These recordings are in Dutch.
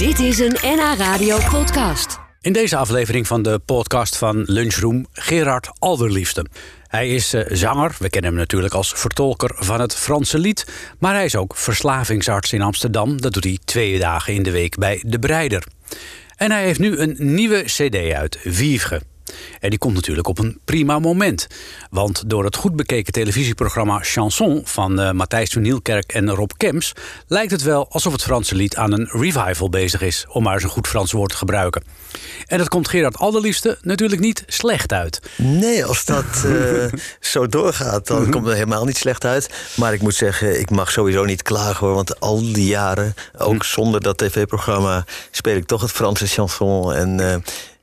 Dit is een NH Radio podcast. In deze aflevering van de podcast van Lunchroom Gerard Alderliefste. Hij is eh, zanger, we kennen hem natuurlijk als vertolker van het Franse lied. Maar hij is ook verslavingsarts in Amsterdam. Dat doet hij twee dagen in de week bij De Breider. En hij heeft nu een nieuwe CD uit, Vivre. En die komt natuurlijk op een prima moment. Want door het goed bekeken televisieprogramma Chanson van uh, Matthijs van Nieuwkerk en Rob Kems lijkt het wel alsof het Franse lied aan een revival bezig is, om maar eens een goed Frans woord te gebruiken. En dat komt Gerard Alderliefste natuurlijk niet slecht uit. Nee, als dat uh, zo doorgaat, dan komt het helemaal niet slecht uit. Maar ik moet zeggen, ik mag sowieso niet klagen hoor. Want al die jaren, ook zonder dat tv-programma, speel ik toch het Franse chanson. En uh,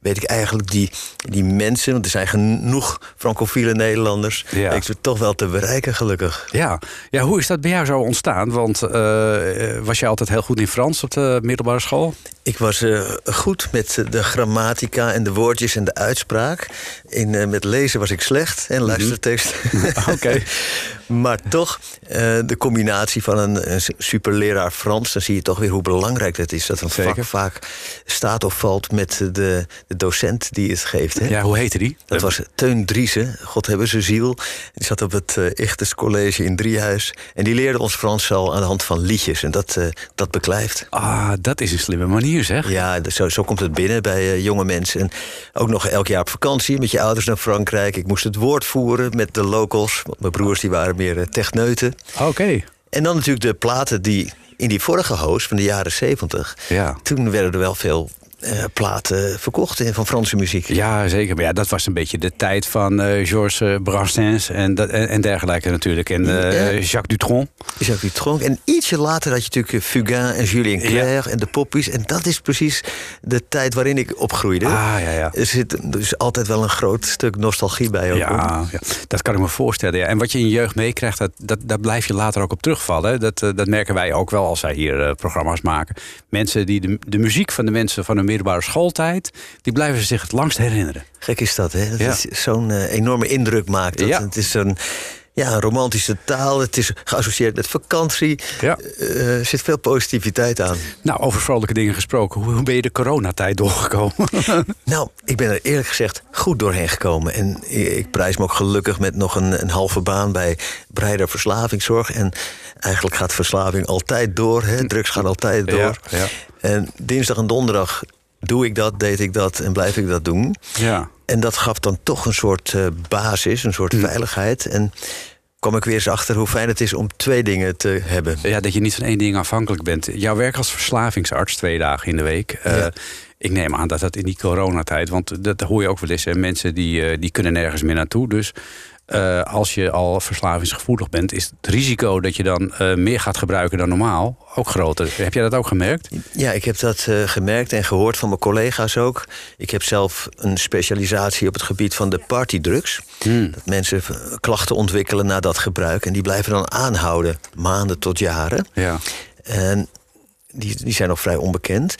weet ik eigenlijk die, die mensen, want er zijn genoeg francofiele Nederlanders, ja. ik ze toch wel te bereiken, gelukkig. Ja. ja, hoe is dat bij jou zo ontstaan? Want uh, was je altijd heel goed in Frans op de middelbare school? Ik was uh, goed met de grammatica en de woordjes en de uitspraak. In, uh, met lezen was ik slecht en luistertekst. Mm -hmm. Oké. Okay. maar toch, de combinatie van een, een superleraar Frans, dan zie je toch weer hoe belangrijk dat is. Dat een Zeker. vak vaak staat of valt met de, de docent die het geeft. Hè? Ja, hoe heette die? Dat was Teun Driessen, God hebben ze ziel. Die zat op het uh, Ichtes College in Driehuis. En die leerde ons Frans al aan de hand van liedjes. En dat, uh, dat beklijft. Ah, dat is een slimme manier, zeg. Ja, zo, zo komt het binnen bij uh, jonge mensen. En ook nog elk jaar op vakantie met je ouders naar Frankrijk. Ik moest het woord voeren met de locals. Want mijn broers die waren meer techneuten. Oké. Okay. En dan natuurlijk de platen die in die vorige host van de jaren zeventig. Ja. Toen werden er wel veel uh, platen verkocht van Franse muziek. Ja, zeker. Maar ja, dat was een beetje de tijd van uh, Georges Brassens en, dat, en, en, dergelijke natuurlijk. En uh, ja. Jacques Dutronc. Jacques Dutronc. En ietsje later had je natuurlijk Fugain en Julien Clerc ja. en de poppies. En dat is precies de tijd waarin ik opgroeide. Ah, ja, ja. Er zit dus altijd wel een groot stuk nostalgie bij. Ook, ja, ja, dat kan ik me voorstellen. Ja. En wat je in je jeugd meekrijgt, dat, dat, daar blijf je later ook op terugvallen. Dat, dat merken wij ook wel als wij hier programma's maken. Mensen die de, de muziek van de mensen van hun middelbare schooltijd, die blijven zich het langst herinneren. Gek is dat, hè? Dat ja. zo'n uh, enorme indruk maakt. Dat, ja. Het is een, ja, een romantische taal. Het is geassocieerd met vakantie. Ja. Uh, er zit veel positiviteit aan. Nou, over vrolijke dingen gesproken. Hoe ben je de coronatijd doorgekomen? nou, ik ben er eerlijk gezegd goed doorheen gekomen. En ik prijs me ook gelukkig met nog een, een halve baan bij Breider Verslavingszorg. En eigenlijk gaat verslaving altijd door. Hè? Drugs gaan altijd door. Ja, ja. En dinsdag en donderdag doe ik dat, deed ik dat en blijf ik dat doen. Ja. En dat gaf dan toch een soort uh, basis, een soort Hm. veiligheid. En kwam ik weer eens achter hoe fijn het is om twee dingen te hebben. Ja, dat je niet van één ding afhankelijk bent. Jouw werk als verslavingsarts twee dagen in de week. Uh, Ja. Ik neem aan dat dat in die coronatijd, want dat hoor je ook wel eens. Hè, mensen die, uh, die kunnen nergens meer naartoe. Dus uh, als je al verslavingsgevoelig bent, is het risico dat je dan uh, meer gaat gebruiken dan normaal ook groter. Heb jij dat ook gemerkt? Ja, ik heb dat uh, gemerkt en gehoord van mijn collega's ook. Ik heb zelf een specialisatie op het gebied van de partydrugs. Hmm. Dat mensen klachten ontwikkelen na dat gebruik en die blijven dan aanhouden, maanden tot jaren. Ja. En die, die zijn nog vrij onbekend.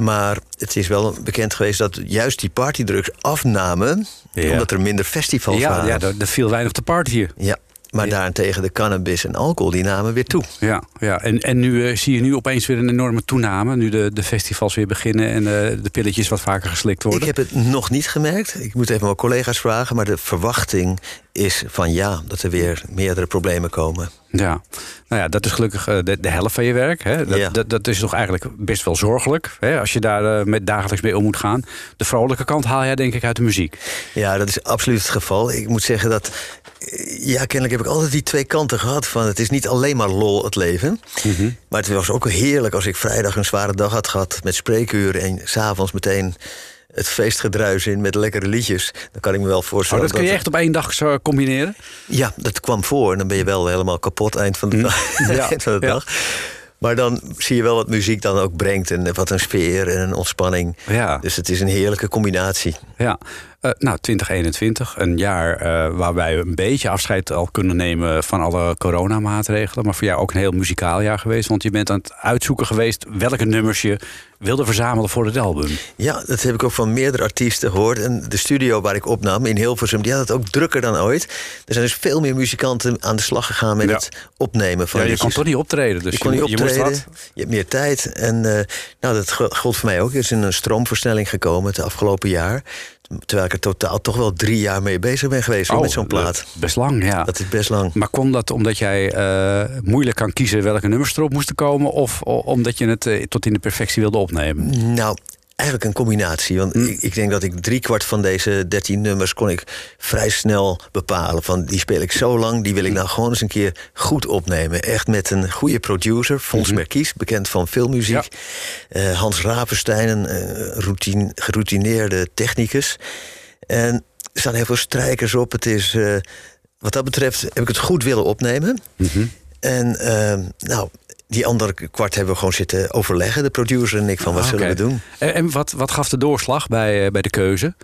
Maar het is wel bekend geweest dat juist die partydrugs afnamen... Ja. omdat er minder festivals ja, waren. Ja, er, er viel weinig te party hier. Ja, maar Ja. daarentegen de cannabis en alcohol... die namen weer toe. Ja, ja. en, en nu uh, zie je nu opeens weer een enorme toename. Nu de, de festivals weer beginnen en uh, de pilletjes wat vaker geslikt worden. Ik heb het nog niet gemerkt. Ik moet even mijn collega's vragen. Maar de verwachting is van ja, dat er weer meerdere problemen komen. Ja, nou ja, dat is gelukkig uh, de, de, helft van je werk. Hè? Dat, Ja. dat, dat is toch eigenlijk best wel zorgelijk. Hè? Als je daar uh, met dagelijks mee om moet gaan. De vrolijke kant haal jij denk ik uit de muziek. Ja, dat is absoluut het geval. Ik moet zeggen dat... eh, Ja, kennelijk heb ik altijd die twee kanten gehad. Van het is niet alleen maar lol, het leven. Mm -hmm. Maar het was ook heerlijk als ik vrijdag een zware dag had gehad... met spreekuren en s'avonds meteen het feestgedruis in met lekkere liedjes. Dan kan ik me wel voorstellen. Oh, dat kun je echt op één dag zo combineren? Ja, dat kwam voor. En dan ben je wel helemaal kapot eind van de, Hm. dag. Ja, eind van de ja. dag. Maar dan zie je wel wat muziek dan ook brengt. En wat een sfeer en een ontspanning. Ja. Dus het is een heerlijke combinatie. Ja. Uh, nou, 2021, een jaar uh, waarbij we een beetje afscheid al kunnen nemen van alle coronamaatregelen. Maar voor jou ook een heel muzikaal jaar geweest. Want je bent aan het uitzoeken geweest welke nummers je wilde verzamelen voor het album. Ja, dat heb ik ook van meerdere artiesten gehoord. En de studio waar ik opnam in Hilversum, die had het ook drukker dan ooit. Er zijn dus veel meer muzikanten aan de slag gegaan met het opnemen van Ja, je kon toch niet optreden, dus je, kon niet optreden, je, moest je hebt meer tijd. En uh, nou, dat gold voor mij ook. Er is een stroomversnelling gekomen het afgelopen jaar. Terwijl ik er totaal toch wel drie jaar mee bezig ben geweest oh, met zo'n plaat. Best lang, ja. Dat is best lang. Maar kon dat omdat jij uh, moeilijk kan kiezen welke nummers erop moesten komen? Of omdat je het uh, tot in de perfectie wilde opnemen? Nou, eigenlijk een combinatie. Want Hm. ik, ik, denk dat ik driekwart van deze dertien nummers kon ik vrij snel bepalen. Van die speel ik zo lang, die wil Hm. ik nou gewoon eens een keer goed opnemen. Echt met een goede producer, Fons Mhm. Merkies, bekend van filmmuziek. Uh, Hans Ravenstein, een uh, routine, geroutineerde technicus. En er staan heel veel strijkers op. Het is, uh, wat dat betreft heb ik het goed willen opnemen. Mm En nou, die andere kwart hebben we gewoon zitten overleggen, de producer en ik, van wat Ah, zullen we doen. En, en wat, wat gaf de doorslag bij, uh, bij de keuze?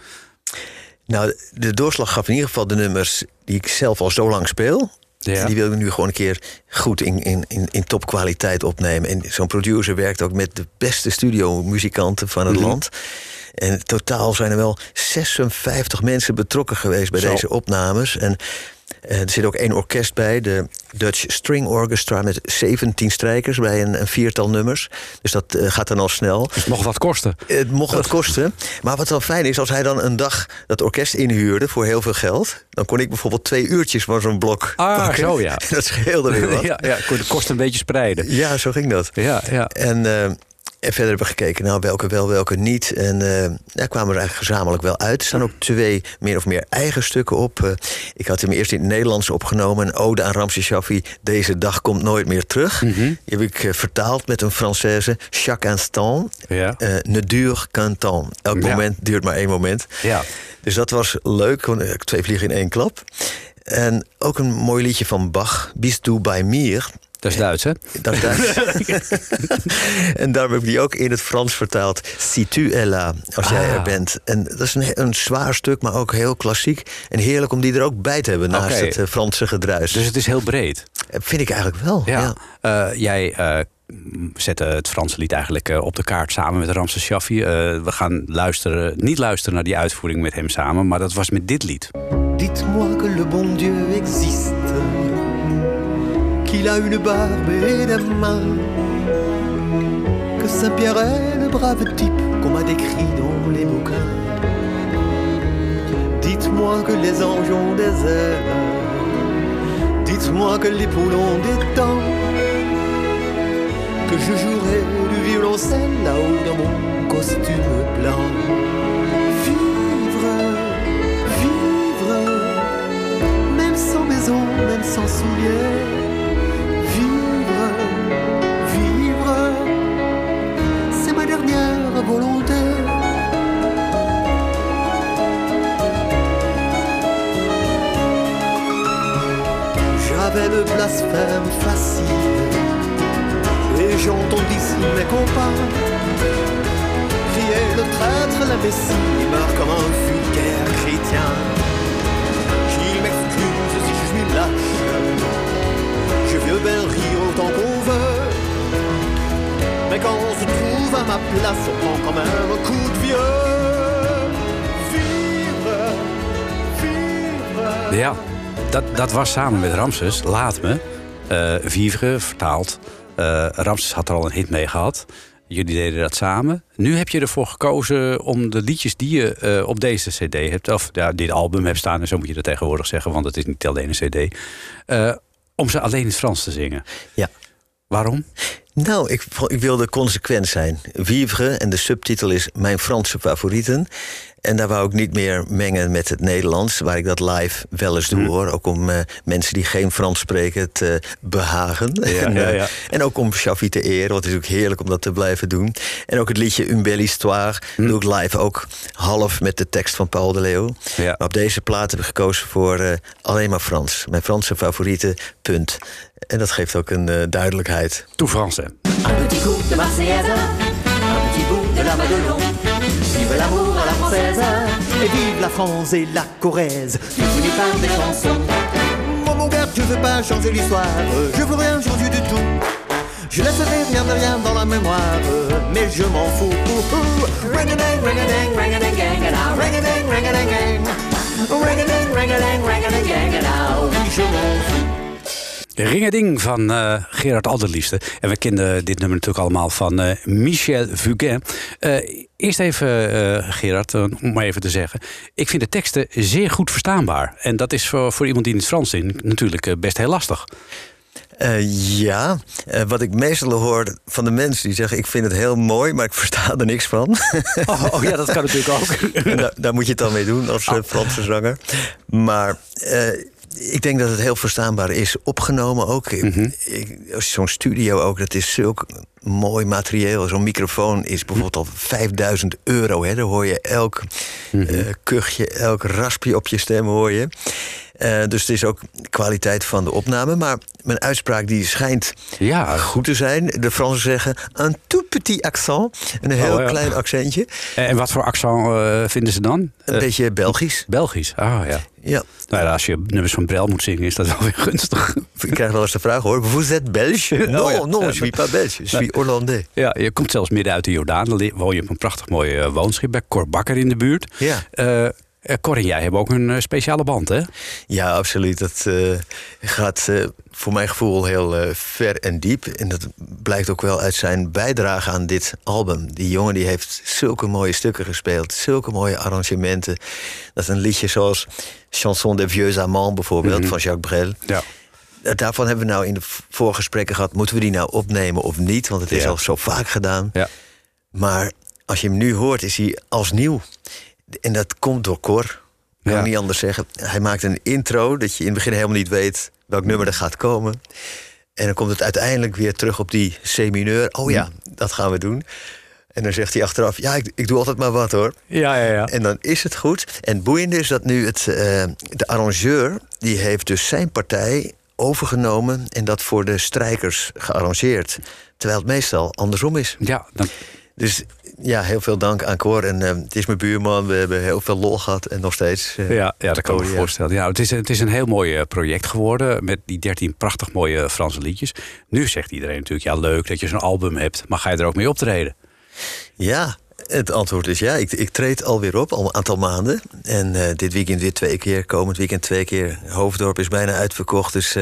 Nou, de doorslag gaf in ieder geval de nummers die ik zelf al zo lang speel. Ja. En die wil ik nu gewoon een keer goed in, in, in, in topkwaliteit opnemen. En zo'n producer werkt ook met de beste studiomuzikanten van het Mhm. land. En totaal zijn er wel 56 mensen betrokken geweest bij Zo. deze opnames. En eh, er zit ook één orkest bij, de Dutch String Orchestra... met 17 strijkers bij een, een viertal nummers. Dus dat eh, gaat dan al snel. Dus het mocht wat kosten. Het mocht wat kosten. Maar wat wel fijn is, als hij dan een dag dat orkest inhuurde voor heel veel geld... dan kon ik bijvoorbeeld twee uurtjes van zo'n blok Ah, pakken. zo, ja. Dat scheelde weer wat. ja, ja, kon de kosten een beetje spreiden. Ja, zo ging dat. Ja, ja. En, eh, en verder hebben we gekeken, nou, welke wel, welke niet. En eh, daar kwamen we er eigenlijk gezamenlijk wel uit. Er staan ook twee meer of meer eigen stukken op. Eh, ik had hem eerst in het Nederlands opgenomen. Een ode aan Ramses Shaffi. Deze dag komt nooit meer terug. Mhm. Die heb ik eh, vertaald met een Française. Chaque instant Ja. ne dure qu'un temps. Elk Ja. moment duurt maar één moment. ja. Dus dat was leuk. Twee vliegen in één klap. En ook een mooi liedje van Bach. Bist du bei mir? Dat is Duits, hè? Dat is Duits. en daarom heb ik die ook in het Frans vertaald. Si tu es là, als jij Ah. er bent. En dat is een, een zwaar stuk, maar ook heel klassiek. En heerlijk om die er ook bij te hebben naast het eh, Franse gedruis. Dus het is heel breed. Eh, Vind ik eigenlijk wel. Ja. Ja. Eh, jij eh, zette het Franse lied eigenlijk op de kaart samen met Ramses Shaffi. Eh, we gaan luisteren, niet luisteren naar die uitvoering met hem samen, maar dat was met dit lied. Dites-moi que le bon Dieu existe, qu'il a une barbe et des mains, que Saint-Pierre est le brave type qu'on m'a décrit dans les bouquins. Dites-moi que les anges ont des ailes, dites-moi que les poules ont des dents, que je jouerai du violoncelle là-haut dans mon costume blanc. Vivre, vivre, même sans maison, même sans souliers. Facile. Et j'entends d'ici mes copains crier le traître, la Messie meurt comme un vulgaire chrétien. Qu'il m'excuse si je suis lâche. Je veux bien rire autant qu'on veut. Mais quand on se trouve à ma place, on prend quand même un coup de vieux. Vivre, vivre. Dat, dat was samen met Ramses, Laat Me. eh Vivre, vertaald. Eh, Ramses had er al een hit mee gehad. Jullie deden dat samen. Nu heb je ervoor gekozen om de liedjes die je eh, op deze cd hebt... of ja, dit album hebt staan, en zo moet je dat tegenwoordig zeggen... want het is niet alleen een cd... om ze alleen in het Frans te zingen. Ja. Waarom? Nou, ik, ik wilde consequent zijn. Vivre en de subtitel is Mijn Franse favorieten. En daar wou ik niet meer mengen met het Nederlands, waar ik dat live wel eens doe Hm. hoor. Ook om eh, mensen die geen Frans spreken te behagen. Ja, en, ja, eh, ja. en ook om Shafi te eren, want het is ook heerlijk om dat te blijven doen. En ook het liedje Une belle histoire Hm. doe ik live ook half met de tekst van Paul de Leeuw. Ja. Maar op deze plaat heb ik gekozen voor eh, alleen maar Frans. Mijn Franse favorieten, punt. En dat geeft ook een duidelijkheid. Toe Franse. Un petit coup de Marseillaise, un petit bout de la Madelon. Et vive la France et la Corrèze, unis par des chansons. Moi mon gars, je veux pas changer l'histoire, je veux rien changer du tout. Je laisserai rien de rien dans la mémoire, mais je m'en fous. Ring-a-ding, ring-a-ding, ring-a-ding, gang, and now. Ring-a-ding, ring-a-ding, gang. Ring-a-ding, ring-a-ding, ring-a-ding, gang, and now. Oui, je m'en fous. Ringeding van eh, Gerard Alderliefste. En we kennen dit nummer natuurlijk allemaal van eh, Michel Fugain. Eh, eerst even, eh, Gerard, eh, om maar even te zeggen. Ik vind de teksten zeer goed verstaanbaar. En dat is voor, voor iemand die in het Frans in natuurlijk eh, best heel lastig. Ja, wat ik meestal hoor van de mensen die zeggen... ik vind het heel mooi, maar ik versta er niks van. Oh, oh ja, dat kan natuurlijk ook. Daar, daar moet je het dan mee doen als eh, Franse zanger. Maar ik denk dat het heel verstaanbaar is. Opgenomen ook. Ik- als Zo'n studio ook, dat is zulk mooi materieel. Zo'n microfoon is bijvoorbeeld al 5000 euro. Hè. Daar hoor je elk eh, kuchje, elk raspje op je stem hoor je. Eh, dus het is ook kwaliteit van de opname. Maar mijn uitspraak die schijnt Ja. goed te zijn. De Fransen zeggen un tout petit accent. Een heel Oh, ja. klein accentje. En wat voor accent eh, vinden ze dan? Een beetje Belgisch. Belgisch. Ah ja. Ja. Nou ja, als je nummers van Brel moet zingen, is dat wel weer gunstig. Ik krijg wel eens de vraag hoor. Vous êtes Belge? Non, ja. non, je suis pas Belge. Je suis Hollandais. Ja, je komt zelfs midden uit de Jordaan. Dan woon je op een prachtig mooi eh, woonschip bij Cor Bakker in de buurt. Ja. Eh, Cor en jij hebben ook een eh, speciale band, hè? Ja, absoluut. Dat eh, gaat eh, voor mijn gevoel heel eh, ver en diep. En dat blijkt ook wel uit zijn bijdrage aan dit album. Die jongen die heeft zulke mooie stukken gespeeld. Zulke mooie arrangementen. Dat een liedje zoals Chanson des Vieux Amants bijvoorbeeld... van Jacques Brel. Ja. Eh, Daarvan hebben we nou in de voorgesprekken gehad... moeten we die nou opnemen of niet? Want het is Ja. al zo vaak gedaan. Ja. Maar als je hem nu hoort, is hij als nieuw. En dat komt door Cor. Ik kan Ja. niet anders zeggen. Hij maakt een intro dat je in het begin helemaal niet weet welk nummer er gaat komen. En dan komt het uiteindelijk weer terug op die C-mineur. Oh ja, dat gaan we doen. En dan zegt hij achteraf: Ja, ik, ik doe altijd maar wat hoor. Ja, ja, ja. En dan is het goed. En boeiende is dat nu het, eh, de arrangeur... die heeft dus zijn partij overgenomen... en dat voor de strijkers gearrangeerd. Terwijl het meestal andersom is. Ja, dan, Dus ja, heel veel dank aan Cor. En eh, het is mijn buurman. We hebben heel veel lol gehad en nog steeds. eh, ja, ja, dat kan ik me voorstellen. Ja, het, is, het is een heel mooi eh, project geworden met die 13 prachtig mooie Franse liedjes. Nu zegt iedereen natuurlijk, ja leuk dat je zo'n album hebt, maar ga je er ook mee optreden? Ja, het antwoord is ja. Ik, ik treed alweer op, al een aantal maanden. En eh, dit weekend weer twee keer, komend weekend twee keer. Hoofddorp is bijna uitverkocht, dus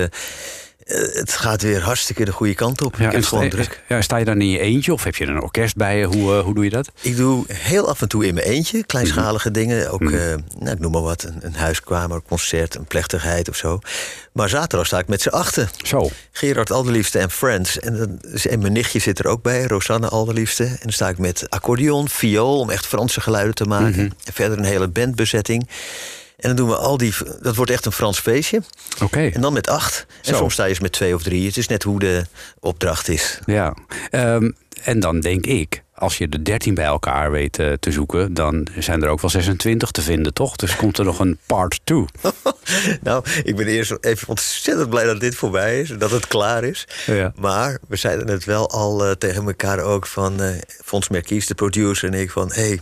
het gaat weer hartstikke de goede kant op. ik heb gewoon sta, druk. ja, sta je dan in je eentje of heb je een orkest bij je? Hoe, eh, hoe doe je dat? Ik doe heel af en toe in mijn eentje kleinschalige Mhm. dingen. Ook, eh, nou, ik noem maar wat, een, een huiskamer, concert, een plechtigheid of zo. Maar zaterdag sta ik met z'n achten. Zo. Gerard Alderliefste en Friends. En mijn nichtje zit er ook bij, Rosanne Alderliefste. En dan sta ik met accordeon, viool, om echt Franse geluiden te maken. Mhm. En verder een hele bandbezetting. En dan doen we al die... Dat wordt echt een Frans feestje. Oké. En dan met acht. En Zo. soms sta je eens met twee of drie. Het is net hoe de opdracht is. Ja. Ehm, en dan denk ik, als je de 13 bij elkaar weet eh, te zoeken, dan zijn er ook wel 26 te vinden, toch? Dus komt er nog een part 2. nou, ik ben eerst even ontzettend blij dat dit voorbij is. Dat het klaar is. Ja. Maar we zeiden het wel al eh, tegen elkaar ook van... eh Fons Merkies, de producer en ik van... hey,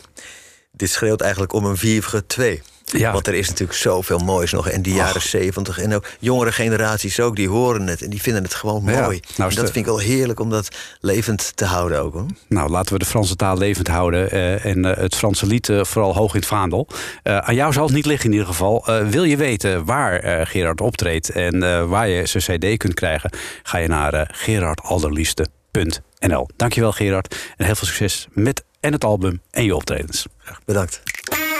dit schreeuwt eigenlijk om een vierige 2. Ja. Want er is natuurlijk zoveel moois nog. En die jaren zeventig. En ook jongere generaties ook, die horen het. En die vinden het gewoon Ja. mooi. Nou, en dat vind ik wel heerlijk om dat levend te houden ook. Hoor. Nou, laten we de Franse taal levend houden eh, en eh, het Franse lied eh, vooral hoog in het vaandel. Aan jou zal het niet liggen in ieder geval. Wil je weten waar Gerard optreedt en waar je zijn cd kunt krijgen, ga je naar gerardalderliefste.nl. Dankjewel Gerard en heel veel succes met en het album en je optredens. Bedankt.